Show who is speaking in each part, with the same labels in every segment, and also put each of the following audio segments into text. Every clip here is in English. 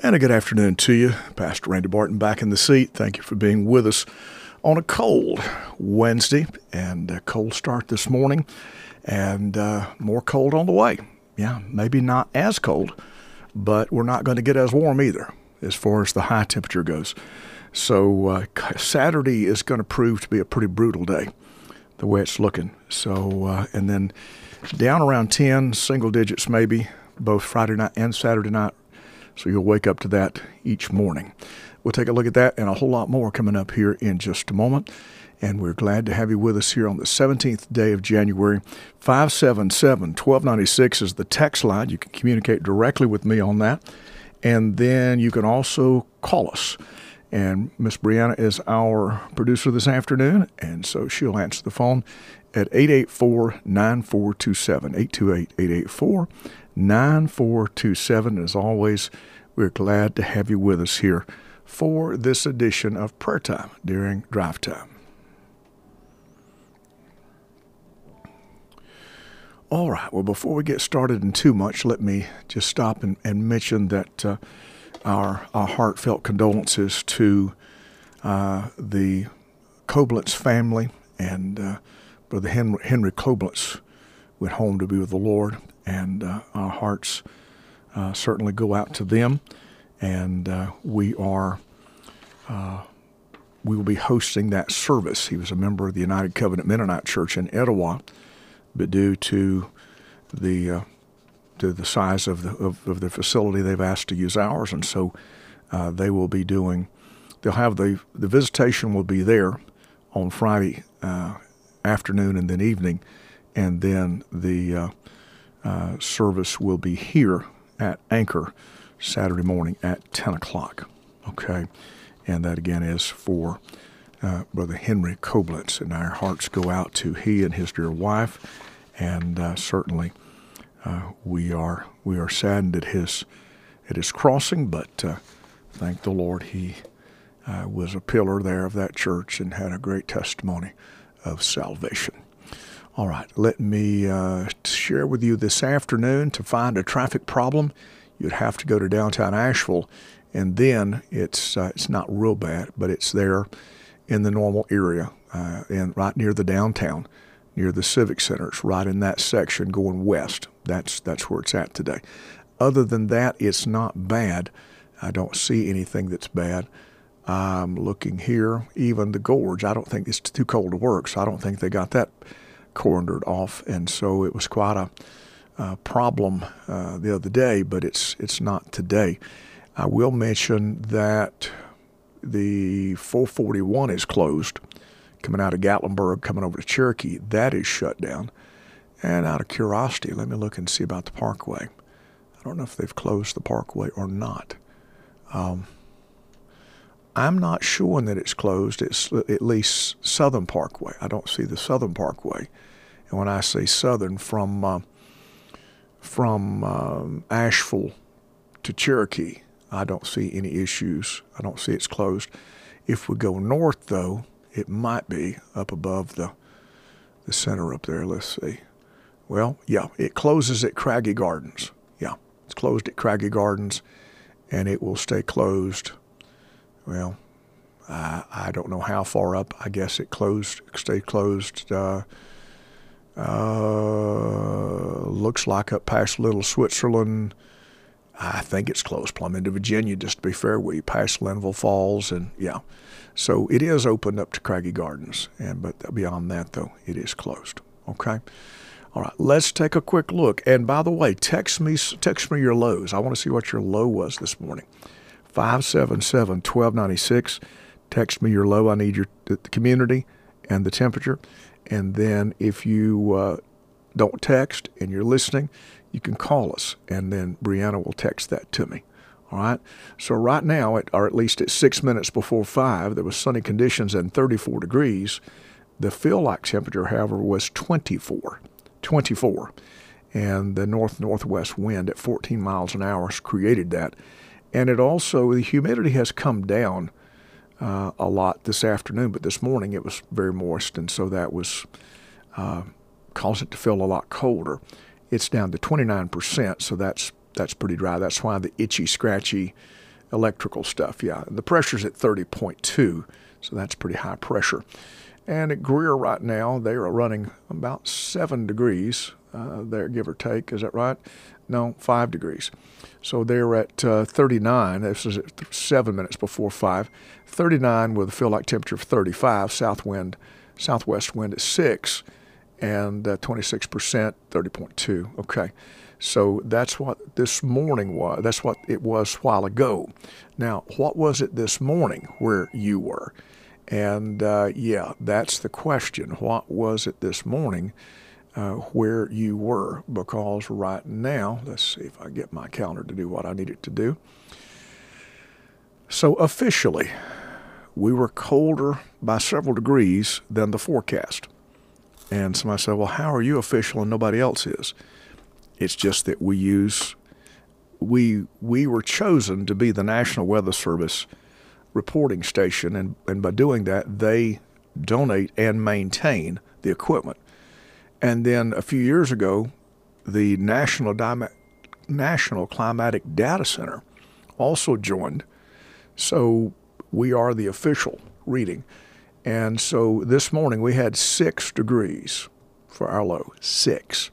Speaker 1: And a good afternoon to you. Pastor Randy Barton back in the seat. Thank you for being with us on a cold Wednesday and a cold start this morning and uh, more cold on the way. Yeah, maybe not as cold, but we're not going to get as warm either as far as the high temperature goes. So uh, Saturday is going to prove to be a pretty brutal day, the way it's looking. So, uh, and then down around 10, single digits maybe, both Friday night and Saturday night so you'll wake up to that each morning. We'll take a look at that and a whole lot more coming up here in just a moment. And we're glad to have you with us here on the 17th day of January. 577 1296 is the text line. You can communicate directly with me on that. And then you can also call us. And Miss Brianna is our producer this afternoon, and so she'll answer the phone at 884 9427. 828 884 9427. As always, we're glad to have you with us here for this edition of Prayer Time during Drive Time. All right, well, before we get started in too much, let me just stop and, and mention that uh, our, our heartfelt condolences to uh, the Koblitz family and uh, Brother Henry, Henry Koblitz went home to be with the Lord and uh, our hearts uh, certainly go out to them. And uh, we are uh, we will be hosting that service. He was a member of the United Covenant Mennonite Church in Etowah, but due to the uh, to the size of the of, of, the facility, they've asked to use ours, and so they will be doing. They'll have the the visitation will be there on Friday afternoon and then evening, and then the uh, service will be here at Anchor Saturday morning at 10 o'clock. Okay. And that again is for uh, Brother Henry Koblitz. And our hearts go out to he and his dear wife. And uh, certainly uh, we are we are saddened at his at his crossing, but uh, thank the Lord he uh, was a pillar there of that church and had a great testimony of salvation. All right, let me uh, share with you this afternoon to find a traffic problem. You'd have to go to downtown Asheville, and then it's uh, it's not real bad, but it's there in the normal area uh, and right near the downtown, near the Civic Center. It's right in that section going west. That's that's where it's at today. Other than that, it's not bad. I don't see anything that's bad. I'm looking here, even the gorge. I don't think it's too cold to work, so I don't think they got that cornered off, and so it was quite a, a problem uh, the other day, but it's it's not today. I will mention that the 441 is closed, coming out of Gatlinburg, coming over to Cherokee. That is shut down. And out of curiosity, let me look and see about the Parkway. I don't know if they've closed the Parkway or not. Um, I'm not sure that it's closed. It's at least Southern Parkway. I don't see the Southern Parkway. And when I say Southern, from uh, from um, Asheville to Cherokee, I don't see any issues. I don't see it's closed. If we go north, though, it might be up above the the center up there. Let's see. Well, yeah, it closes at Craggy Gardens. Yeah, it's closed at Craggy Gardens, and it will stay closed well, uh, I don't know how far up. I guess it closed, stayed closed. Uh, uh, looks like up past Little Switzerland. I think it's closed plumb into Virginia, just to be fair you, past Linville Falls, and yeah. So it is open up to Craggy Gardens, and but beyond that, though, it is closed. Okay. All right, let's take a quick look. And by the way, text me text me your lows. I want to see what your low was this morning. 577 1296. Text me your low. I need your the community and the temperature. And then if you uh, don't text and you're listening, you can call us, and then Brianna will text that to me. All right. So right now, at, or at least at six minutes before five, there was sunny conditions and 34 degrees. The feel-like temperature, however, was 24. 24. And the north northwest wind at 14 miles an hour created that. And it also, the humidity has come down uh, a lot this afternoon, but this morning it was very moist, and so that was uh, caused it to feel a lot colder. It's down to 29%, so that's that's pretty dry. That's why the itchy, scratchy electrical stuff. Yeah, the pressure's at 30.2, so that's pretty high pressure. And at Greer right now, they are running about seven degrees uh, there, give or take. Is that right? No, five degrees. So they're at uh, 39. This is seven minutes before five. 39 with a feel like temperature of 35. South wind, southwest wind at six, and uh, 26%, 30.2. Okay. So that's what this morning was. That's what it was a while ago. Now, what was it this morning where you were? And uh, yeah, that's the question. What was it this morning uh, where you were? Because right now, let's see if I get my calendar to do what I need it to do. So officially, we were colder by several degrees than the forecast. And somebody said, Well, how are you official and nobody else is? It's just that we use we we were chosen to be the National Weather Service reporting station, and, and by doing that, they donate and maintain the equipment. And then a few years ago, the National National Climatic Data Center also joined. So we are the official reading. And so this morning we had six degrees for our low, six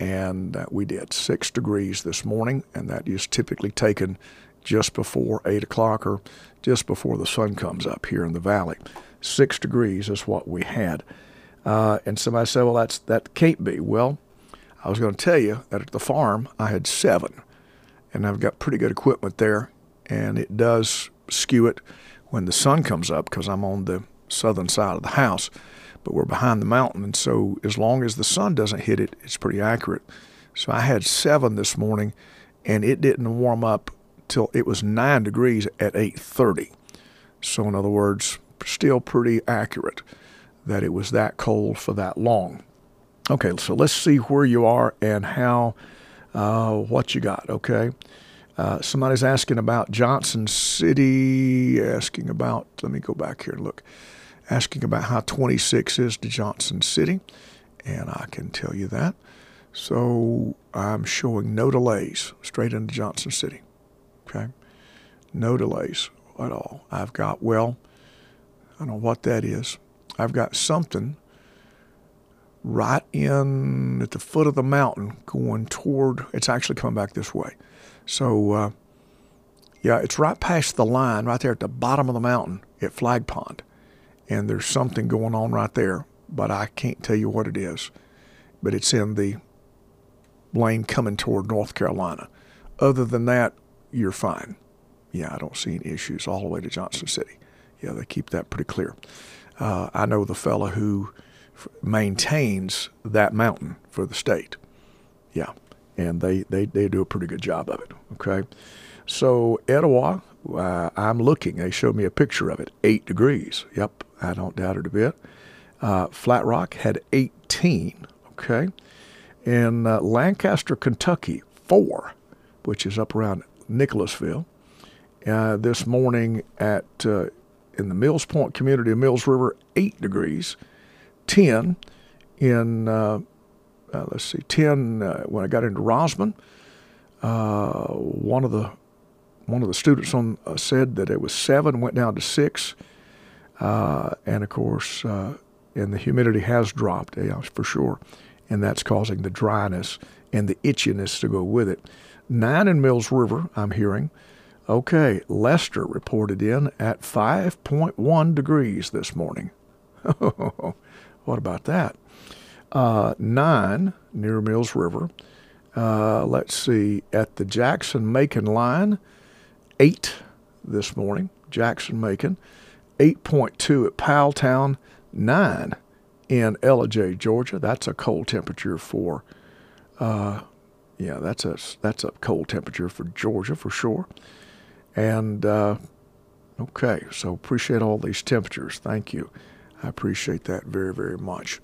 Speaker 1: and we did six degrees this morning, and that is typically taken just before eight o'clock or just before the sun comes up here in the valley. Six degrees is what we had, uh, and somebody said, "Well, that's that can't be." Well, I was going to tell you that at the farm I had seven, and I've got pretty good equipment there, and it does skew it when the sun comes up because I'm on the southern side of the house but we're behind the mountain. And so as long as the sun doesn't hit it, it's pretty accurate. So I had seven this morning, and it didn't warm up till it was nine degrees at 8:30. So in other words, still pretty accurate that it was that cold for that long. Okay, so let's see where you are and how uh, what you got. Okay. Uh, somebody's asking about Johnson City, asking about, let me go back here and look asking about how 26 is to Johnson City, and I can tell you that. So I'm showing no delays straight into Johnson City. Okay? No delays at all. I've got, well, I don't know what that is. I've got something right in at the foot of the mountain going toward, it's actually coming back this way. So, uh, yeah, it's right past the line, right there at the bottom of the mountain at Flag Pond and there's something going on right there, but I can't tell you what it is. But it's in the lane coming toward North Carolina. Other than that, you're fine. Yeah, I don't see any issues all the way to Johnson City. Yeah, they keep that pretty clear. Uh, I know the fellow who f- maintains that mountain for the state. Yeah, and they, they, they do a pretty good job of it. Okay. So, Etowah, uh, I'm looking. They showed me a picture of it. Eight degrees. Yep, I don't doubt it a bit. Uh, Flat Rock had 18, okay? In uh, Lancaster, Kentucky, four, which is up around Nicholasville. Uh, this morning at uh, in the Mills Point community of Mills River, eight degrees. 10 in, uh, uh, let's see, 10 when I got into Rosman. one of the one of the students on said that it was seven, went down to six uh, and of course, uh, and the humidity has dropped, yeah, for sure, and that's causing the dryness and the itchiness to go with it. Nine in Mills River, I'm hearing. Okay, Lester reported in at 5.1 degrees this morning. what about that? Uh, nine near Mills River. Uh, let's see, at the Jackson Macon line, eight this morning. Jackson Macon. 8.2 at Powelltown, 9 in Ellijay, Georgia. That's a cold temperature for, uh, yeah, that's a that's a cold temperature for Georgia for sure. And uh, okay, so appreciate all these temperatures. Thank you. I appreciate that very very much.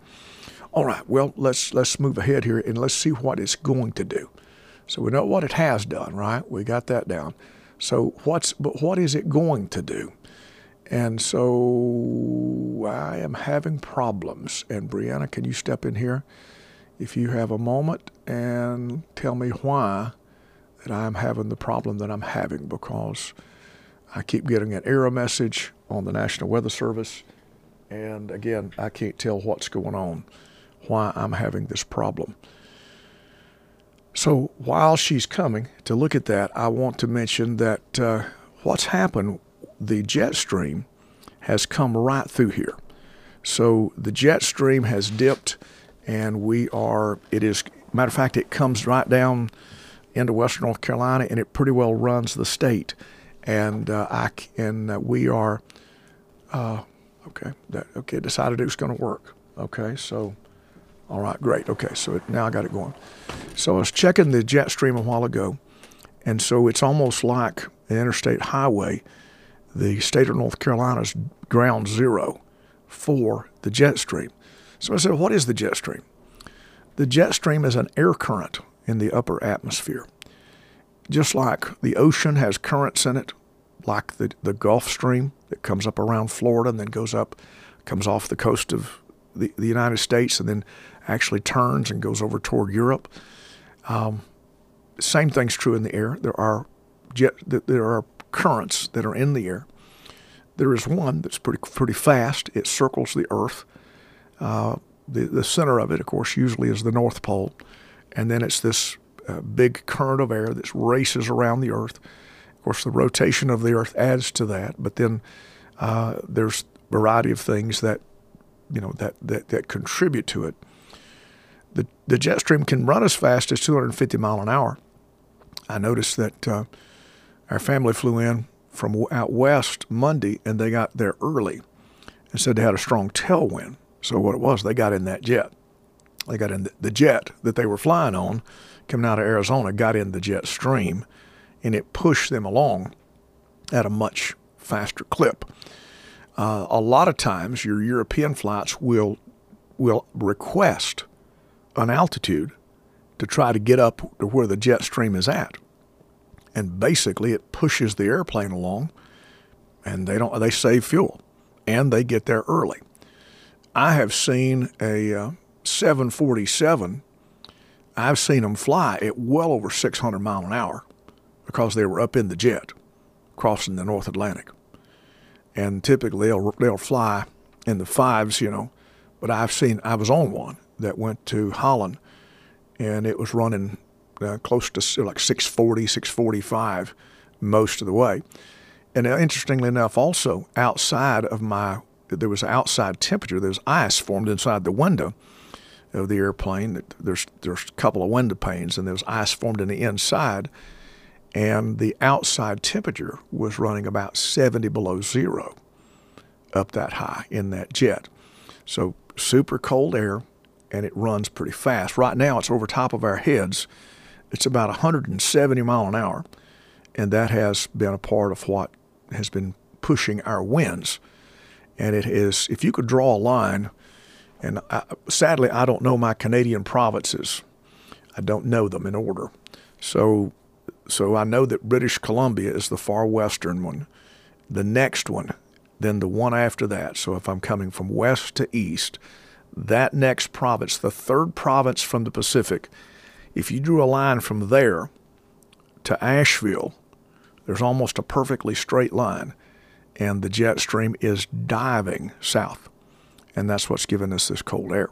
Speaker 1: All right, well let's let's move ahead here and let's see what it's going to do. So we know what it has done, right? We got that down. So what's but what is it going to do? And so I am having problems. And Brianna, can you step in here if you have a moment and tell me why I'm having the problem that I'm having because I keep getting an error message on the National Weather Service. And again, I can't tell what's going on, why I'm having this problem. So while she's coming to look at that, I want to mention that uh, what's happened, the jet stream has come right through here. So the jet stream has dipped, and we are, it is, matter of fact, it comes right down into Western North Carolina, and it pretty well runs the state. And uh, I, and uh, we are, uh, okay, that, okay, decided it was going to work. Okay, so all right, great. Okay, so it, now I got it going. So I was checking the jet stream a while ago, and so it's almost like an interstate highway. The state of North Carolina's ground zero for the jet stream. So I said, What is the jet stream? The jet stream is an air current in the upper atmosphere. Just like the ocean has currents in it, like the, the Gulf Stream that comes up around Florida and then goes up, comes off the coast of the, the United States and then actually turns and goes over toward Europe. Um, same thing's true in the air. There are jet, there are currents that are in the air. There is one that's pretty pretty fast. It circles the Earth. Uh, the the center of it, of course, usually is the North Pole, and then it's this uh, big current of air that races around the Earth. Of course, the rotation of the Earth adds to that, but then uh, there's a variety of things that you know that, that, that contribute to it. The, the jet stream can run as fast as 250 mile an hour. I noticed that uh, our family flew in from out west Monday and they got there early and said they had a strong tailwind. So what it was, they got in that jet. They got in the, jet that they were flying on, coming out of Arizona, got in the jet stream, and it pushed them along at a much faster clip. Uh, a lot of times, your European flights will will request an altitude to try to get up to where the jet stream is at, and basically it pushes the airplane along, and they don't they save fuel, and they get there early. I have seen a uh, 747. I've seen them fly at well over 600 mile an hour because they were up in the jet, crossing the North Atlantic and typically they'll they'll fly in the fives, you know. But I've seen I was on one that went to Holland, and it was running uh, close to like 640, 645 most of the way. And uh, interestingly enough, also outside of my there was outside temperature. There was ice formed inside the window of the airplane. There's there's a couple of window panes, and there was ice formed in the inside and the outside temperature was running about 70 below zero up that high in that jet. So super cold air, and it runs pretty fast. Right now, it's over top of our heads. It's about 170 mile an hour, and that has been a part of what has been pushing our winds. And it is, if you could draw a line, and I, sadly, I don't know my Canadian provinces. I don't know them in order. So so I know that British Columbia is the far western one. The next one, then the one after that. So if I'm coming from west to east, that next province, the third province from the Pacific, if you drew a line from there to Asheville, there's almost a perfectly straight line, and the jet stream is diving south. And that's what's giving us this cold air.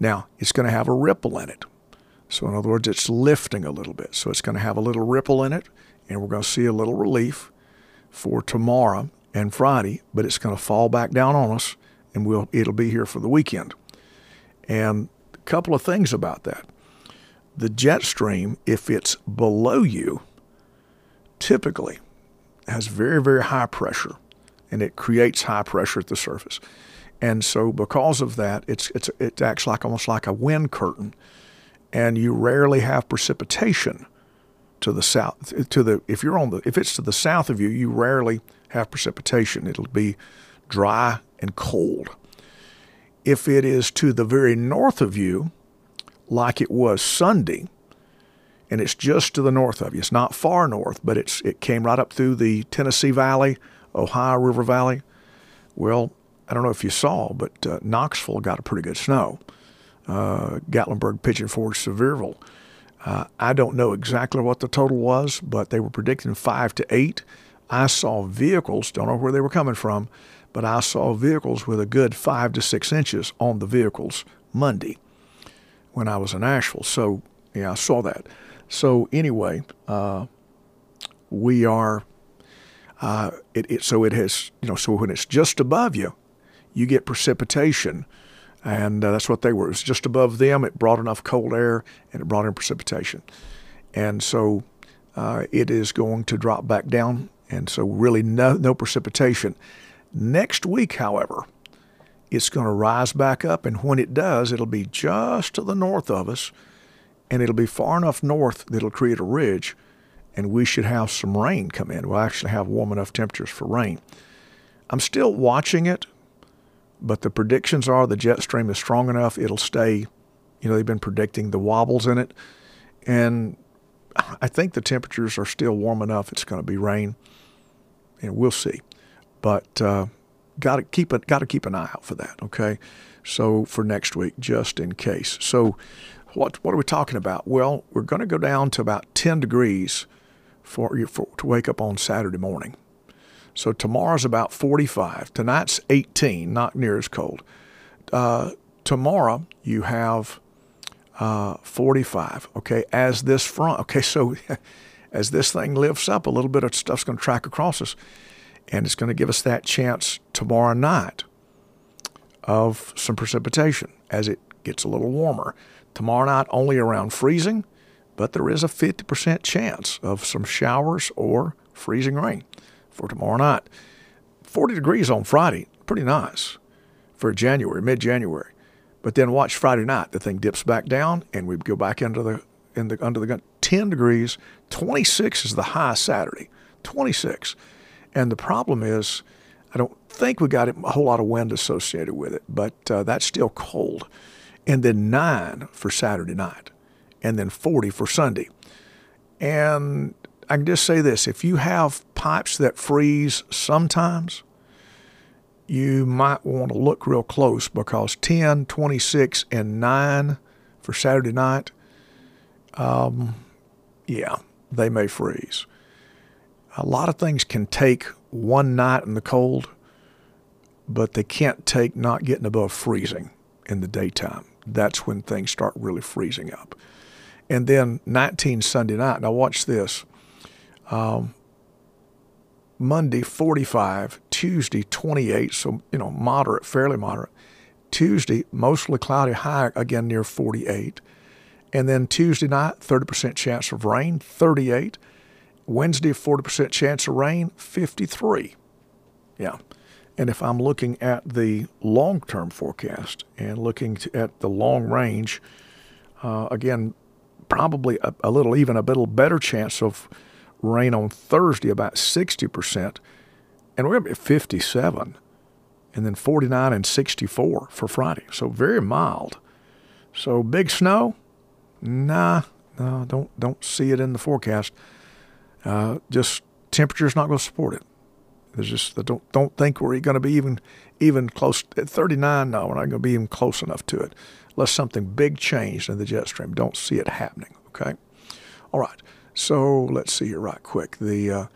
Speaker 1: Now, it's going to have a ripple in it. So, in other words, it's lifting a little bit. So, it's going to have a little ripple in it, and we're going to see a little relief for tomorrow and Friday, but it's going to fall back down on us, and we'll, it'll be here for the weekend. And a couple of things about that. The jet stream, if it's below you, typically has very, very high pressure, and it creates high pressure at the surface. And so, because of that, it's, it's, it acts like almost like a wind curtain. And you rarely have precipitation to the south to the if you're on the if it's to the south of you you rarely have precipitation. It'll be dry and cold. If it is to the very north of you like it was sunday and it's just to the north of you it's not far north but it's it came right up through the tennessee valley ohio river valley well i don't know if you saw but uh, knoxville got a pretty good snow uh, Gatlinburg, Pigeon Forge, Sevierville. Uh, I don't know exactly what the total was, but they were predicting five to eight. I saw vehicles, don't know where they were coming from, but I saw vehicles with a good five to six inches on the vehicles Monday when I was in Asheville. So, yeah, I saw that. So, anyway, uh, we are, uh, it, it, so it has, you know, so when it's just above you, you get precipitation. And uh, that's what they were. It was just above them. It brought enough cold air and it brought in precipitation. And so uh, it is going to drop back down. And so, really, no, no precipitation. Next week, however, it's going to rise back up. And when it does, it'll be just to the north of us. And it'll be far enough north that it'll create a ridge. And we should have some rain come in. We'll actually have warm enough temperatures for rain. I'm still watching it but the predictions are the jet stream is strong enough, it'll stay. You know, they've been predicting the wobbles in it. And I think the temperatures are still warm enough. It's going to be rain, and we'll see. But uh, got to keep it. Got to keep an eye out for that. Okay, so for next week, just in case. So, what what are we talking about? Well, we're going to go down to about 10 degrees for, for to wake up on Saturday morning. So tomorrow's about 45. Tonight's 18, not near as cold. Uh, tomorrow you have uh, 45. Okay, as this front. Okay, so as this thing lifts up, a little bit of stuff's going to track across us, and it's going to give us that chance tomorrow night of some precipitation as it gets a little warmer. Tomorrow night only around freezing, but there is a 50% chance of some showers or freezing rain for tomorrow night. 40 degrees on Friday, pretty nice for January, mid January. But then watch Friday night, the thing dips back down and we go back into the in the under the gun. 10 degrees, 26 is the high Saturday, 26. And the problem is, I don't think we got a whole lot of wind associated with it, but uh, that's still cold. And then nine for Saturday night, and then 40 for Sunday. And I can just say this if you have pipes that freeze sometimes, you might want to look real close because 10, 26, and 9 for Saturday night, um, yeah, they may freeze. A lot of things can take one night in the cold, but they can't take not getting above freezing in the daytime. That's when things start really freezing up. And then 19 Sunday night. Now, watch this. Um, Monday 45, Tuesday 28, so you know moderate, fairly moderate. Tuesday mostly cloudy, high again near 48, and then Tuesday night 30% chance of rain, 38. Wednesday 40% chance of rain, 53. Yeah. And if I'm looking at the long term forecast and looking at the long range, uh, again, probably a, a, little even a little better chance of rain on Thursday, about 60%, and we're going to be 57, and then 49 and 64 for Friday. So very mild. So big snow? Nah, no, don't don't see it in the forecast. Uh, just temperature's not going to support it. There's just I don't don't think we're going to be even even close at 39. No, we're not going to be even close enough to it, unless something big changed in the jet stream. Don't see it happening. Okay. All right. So let's see here right quick. The uh,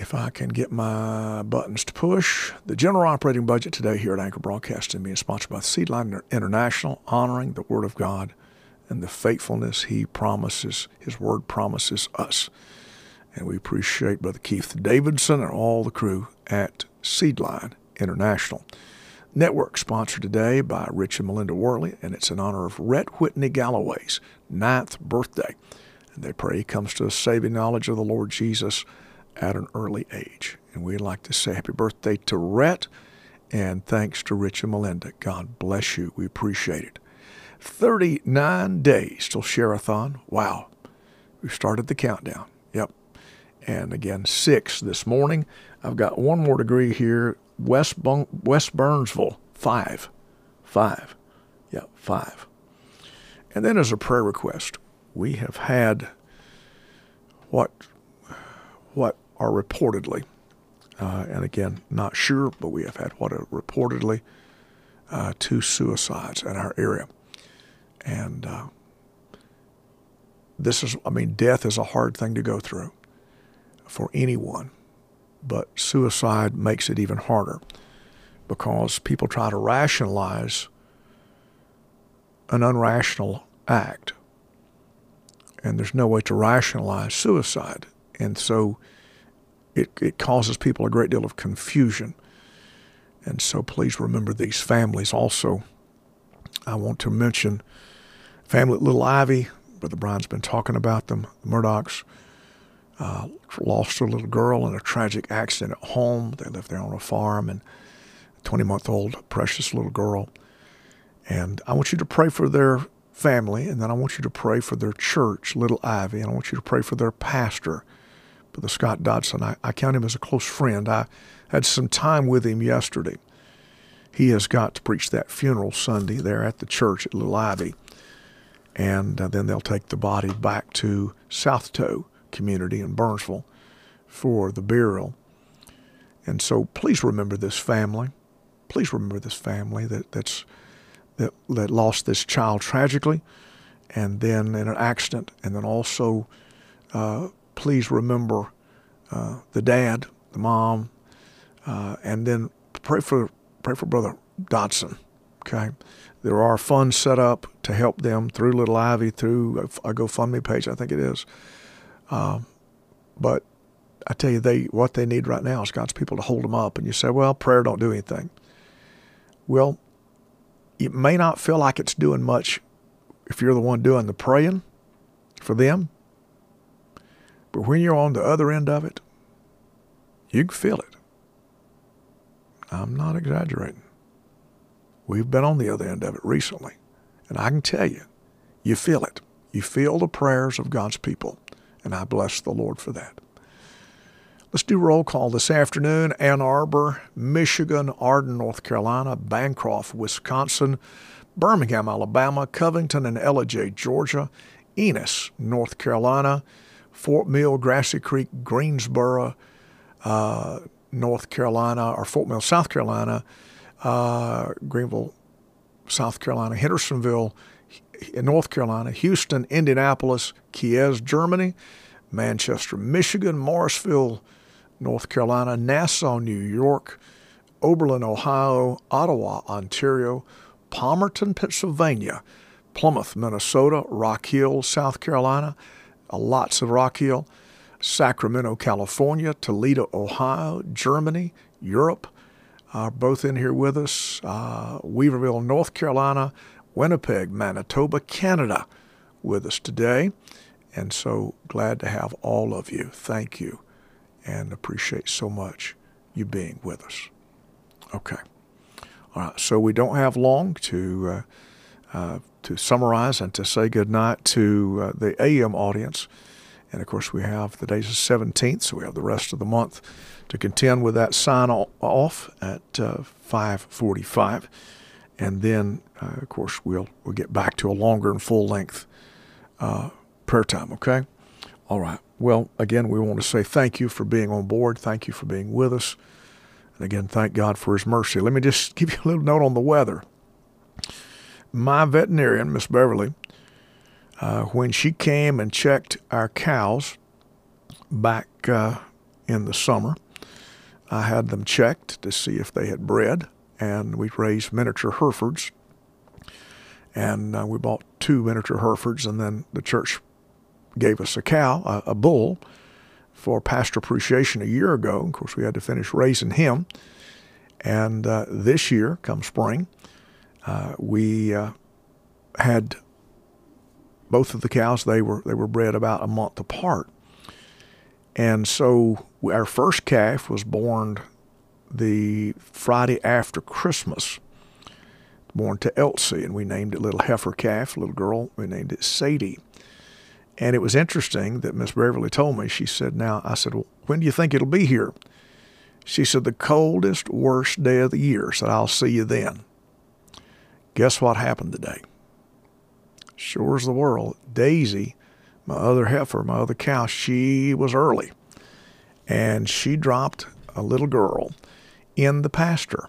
Speaker 1: if I can get my buttons to push, the general operating budget today here at Anchor Broadcasting being sponsored by Seedline International, honoring the Word of God and the faithfulness He promises, His Word promises us. And we appreciate Brother Keith Davidson and all the crew at Seedline International. Network sponsored today by Rich and Melinda Worley, and it's in honor of Rhett Whitney Galloway's ninth birthday. They pray he comes to a saving knowledge of the Lord Jesus at an early age. And we'd like to say happy birthday to Rhett and thanks to Rich and Melinda. God bless you. We appreciate it. 39 days till Share-a-thon. Wow. We started the countdown. Yep. And again, six this morning. I've got one more degree here. West, West Burnsville, five. Five. Yeah, five. And then as a prayer request, we have had what what are reportedly, uh, and again, not sure, but we have had what are reportedly uh, two suicides in our area. And uh, this is, I mean, death is a hard thing to go through for anyone, but suicide makes it even harder because people try to rationalize an unrational act. And there's no way to rationalize suicide. And so it, it causes people a great deal of confusion. And so please remember these families also. I want to mention family Little Ivy. Brother Brian's been talking about them. The Murdochs uh, lost a little girl in a tragic accident at home. They lived there on a farm, and a 20 month old, precious little girl. And I want you to pray for their family, and then I want you to pray for their church, Little Ivy, and I want you to pray for their pastor, Brother Scott Dodson. I, I count him as a close friend. I had some time with him yesterday. He has got to preach that funeral Sunday there at the church at Little Ivy. And uh, then they'll take the body back to South Toe community in Burnsville for the burial. And so please remember this family. Please remember this family that, that's that, that lost this child tragically and then in an accident. And then also uh, please remember uh, the dad, the mom, uh, and then pray for pray for Brother Dodson. Okay, there are funds set up to help them through Little Ivy, through a GoFundMe page, I think it is. Um, but I tell you, they what they need right now is God's people to hold them up. And you say, well, prayer don't do anything. Well, it may not feel like it's doing much if you're the one doing the praying for them. But when you're on the other end of it, you can feel it. I'm not exaggerating. We've been on the other end of it recently. And I can tell you, you feel it. You feel the prayers of God's people. And I bless the Lord for that. Let's do roll call this afternoon. Ann Arbor, Michigan, Arden, North Carolina, Bancroft, Wisconsin, Birmingham, Alabama, Covington and Ellijay, Georgia, Enos, North Carolina, Fort Mill, Grassy Creek, Greensboro, uh, North Carolina, or Fort Mill, South Carolina, uh, Greenville, South Carolina, Hendersonville, North Carolina, Houston, Indianapolis, Kiev, Germany, Manchester, Michigan, Morrisville, North Carolina, Nassau, New York, Oberlin, Ohio, Ottawa, Ontario, Palmerton, Pennsylvania, Plymouth, Minnesota, Rock Hill, South Carolina, uh, lots of Rock Hill, Sacramento, California, Toledo, Ohio, Germany, Europe, are uh, both in here with us. Uh, Weaverville, North Carolina, Winnipeg, Manitoba, Canada with us today. And so glad to have all of you. Thank you and appreciate so much you being with us. Okay. All right. So we don't have long to uh, uh, to summarize and to say goodnight to uh, the AM audience. And of course, we have the days of 17th, so we have the rest of the month to contend with that sign off at uh, 545. And then, uh, of course, we'll, we'll get back to a longer and full length uh, prayer time, okay? All right. Well, again, we want to say thank you for being on board. Thank you for being with us. And again, thank God for His mercy. Let me just give you a little note on the weather. My veterinarian, Miss Beverly, uh, when she came and checked our cows back uh, in the summer, I had them checked to see if they had bred, and we raised miniature Herefords. And uh, we bought two miniature Herefords, and then the church gave us a cow, a, a bull, for pastor appreciation a year ago. Of course, we had to finish raising him. And uh, this year, come spring, uh, we uh, had both of the cows. They were they were bred about a month apart, and so our first calf was born the Friday after Christmas, born to Elsie, and we named it Little Heifer Calf, little girl. We named it Sadie. And it was interesting that Miss Beverly told me, she said, Now, I said, well, when do you think it'll be here? She said, The coldest, worst day of the year. Said, I'll see you then. Guess what happened today? Sure as the world. Daisy, my other heifer, my other cow, she was early and she dropped a little girl in the pasture.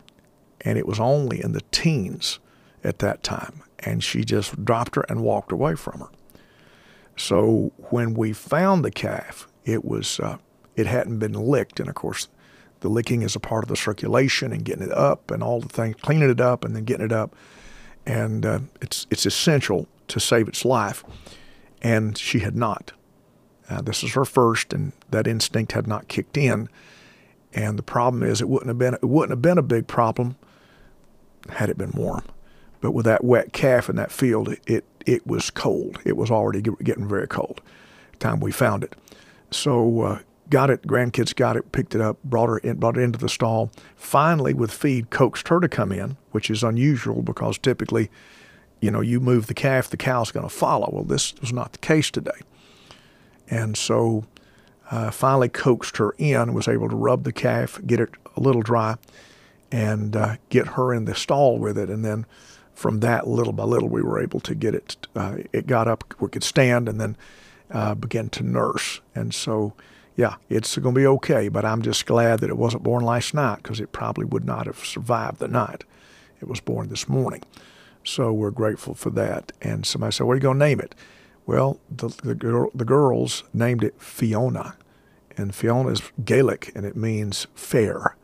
Speaker 1: And it was only in the teens at that time. And she just dropped her and walked away from her. So when we found the calf, it was uh, it hadn't been licked, and of course, the licking is a part of the circulation and getting it up and all the things, cleaning it up and then getting it up, and uh, it's it's essential to save its life. And she had not. Uh, this is her first, and that instinct had not kicked in. And the problem is, it wouldn't have been it wouldn't have been a big problem had it been warm. But with that wet calf in that field, it it was cold. It was already getting very cold. Time we found it, so uh, got it. Grandkids got it, picked it up, brought her in, brought it into the stall. Finally, with feed, coaxed her to come in, which is unusual because typically, you know, you move the calf, the cow's going to follow. Well, this was not the case today, and so uh, finally coaxed her in. Was able to rub the calf, get it a little dry, and uh, get her in the stall with it, and then from that, little by little, we were able to get it. Uh, it got up, we could stand, and then uh, began to nurse. And so, yeah, it's going to be okay. But I'm just glad that it wasn't born last night because it probably would not have survived the night. It was born this morning. So we're grateful for that. And somebody said, "What are you going to name it?" Well, the the, girl, the girls named it Fiona, and Fiona is Gaelic and it means fair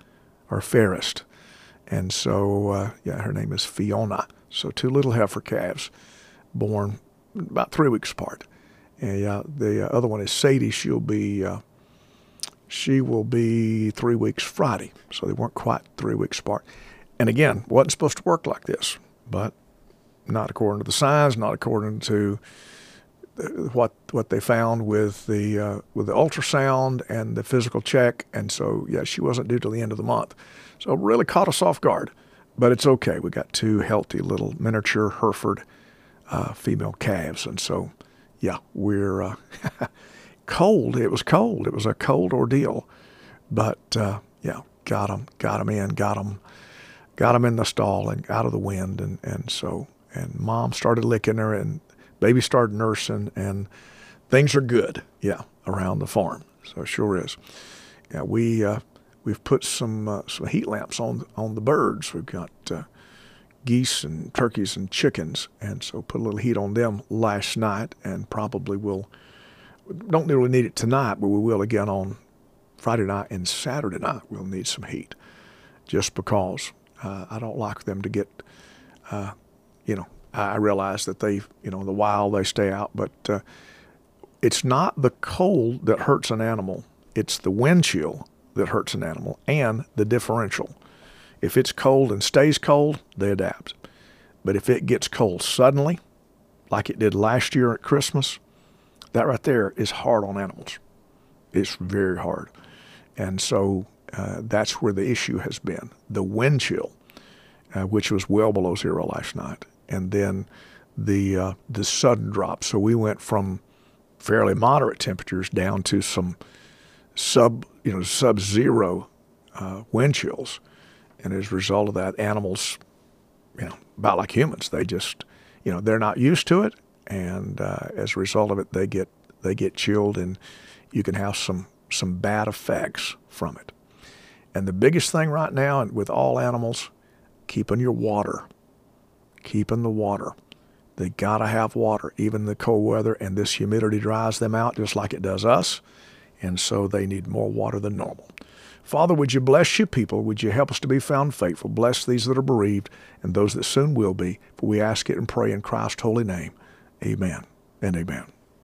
Speaker 1: or fairest. And so, uh, yeah, her name is Fiona. So two little heifer calves born about three weeks apart. And uh, the other one is Sadie. She'll be uh, she will be three weeks Friday. So they weren't quite three weeks apart. And again, wasn't supposed to work like this, but not according to the signs, not according to what what they found with the uh, with the ultrasound and the physical check. And so, yeah, she wasn't due till the end of the month. So really caught us off guard but it's okay. We got two healthy little miniature Hereford uh, female calves, and so yeah, we're uh, cold. It was cold. It was a cold ordeal, but uh, yeah, got them, got them in, got them, got them in the stall and out of the wind, and and so and mom started licking her, and baby started nursing, and things are good. Yeah, around the farm, so sure is. Yeah, we uh, we've put some uh, some heat lamps on on the birds. We've got uh, geese and turkeys and chickens, and so put a little heat on them last night, and probably will. Don't really need it tonight, but we will again on Friday night and Saturday night. We'll need some heat, just because uh, I don't like them to get. Uh, you know, I realize that they, you know, the while they stay out, but uh, it's not the cold that hurts an animal; it's the wind chill that hurts an animal and the differential. If it's cold and stays cold, they adapt. But if it gets cold suddenly, like it did last year at Christmas, that right there is hard on animals. It's very hard. And so uh, that's where the issue has been the wind chill, uh, which was well below zero last night, and then the, uh, the sudden drop. So we went from fairly moderate temperatures down to some sub you know sub zero uh, wind chills, and as a result of that, animals, you know, about like humans, they just you know they're not used to it, and uh, as a result of it, they get they get chilled, and you can have some some bad effects from it. And the biggest thing right now, and with all animals, keeping your water, keeping the water. They gotta have water, even the cold weather, and this humidity dries them out just like it does us and so they need more water than normal. Father, would you bless your people? Would you help us to be found faithful? Bless these that are bereaved and those that soon will be. For we ask it and pray in Christ's holy name. Amen and amen.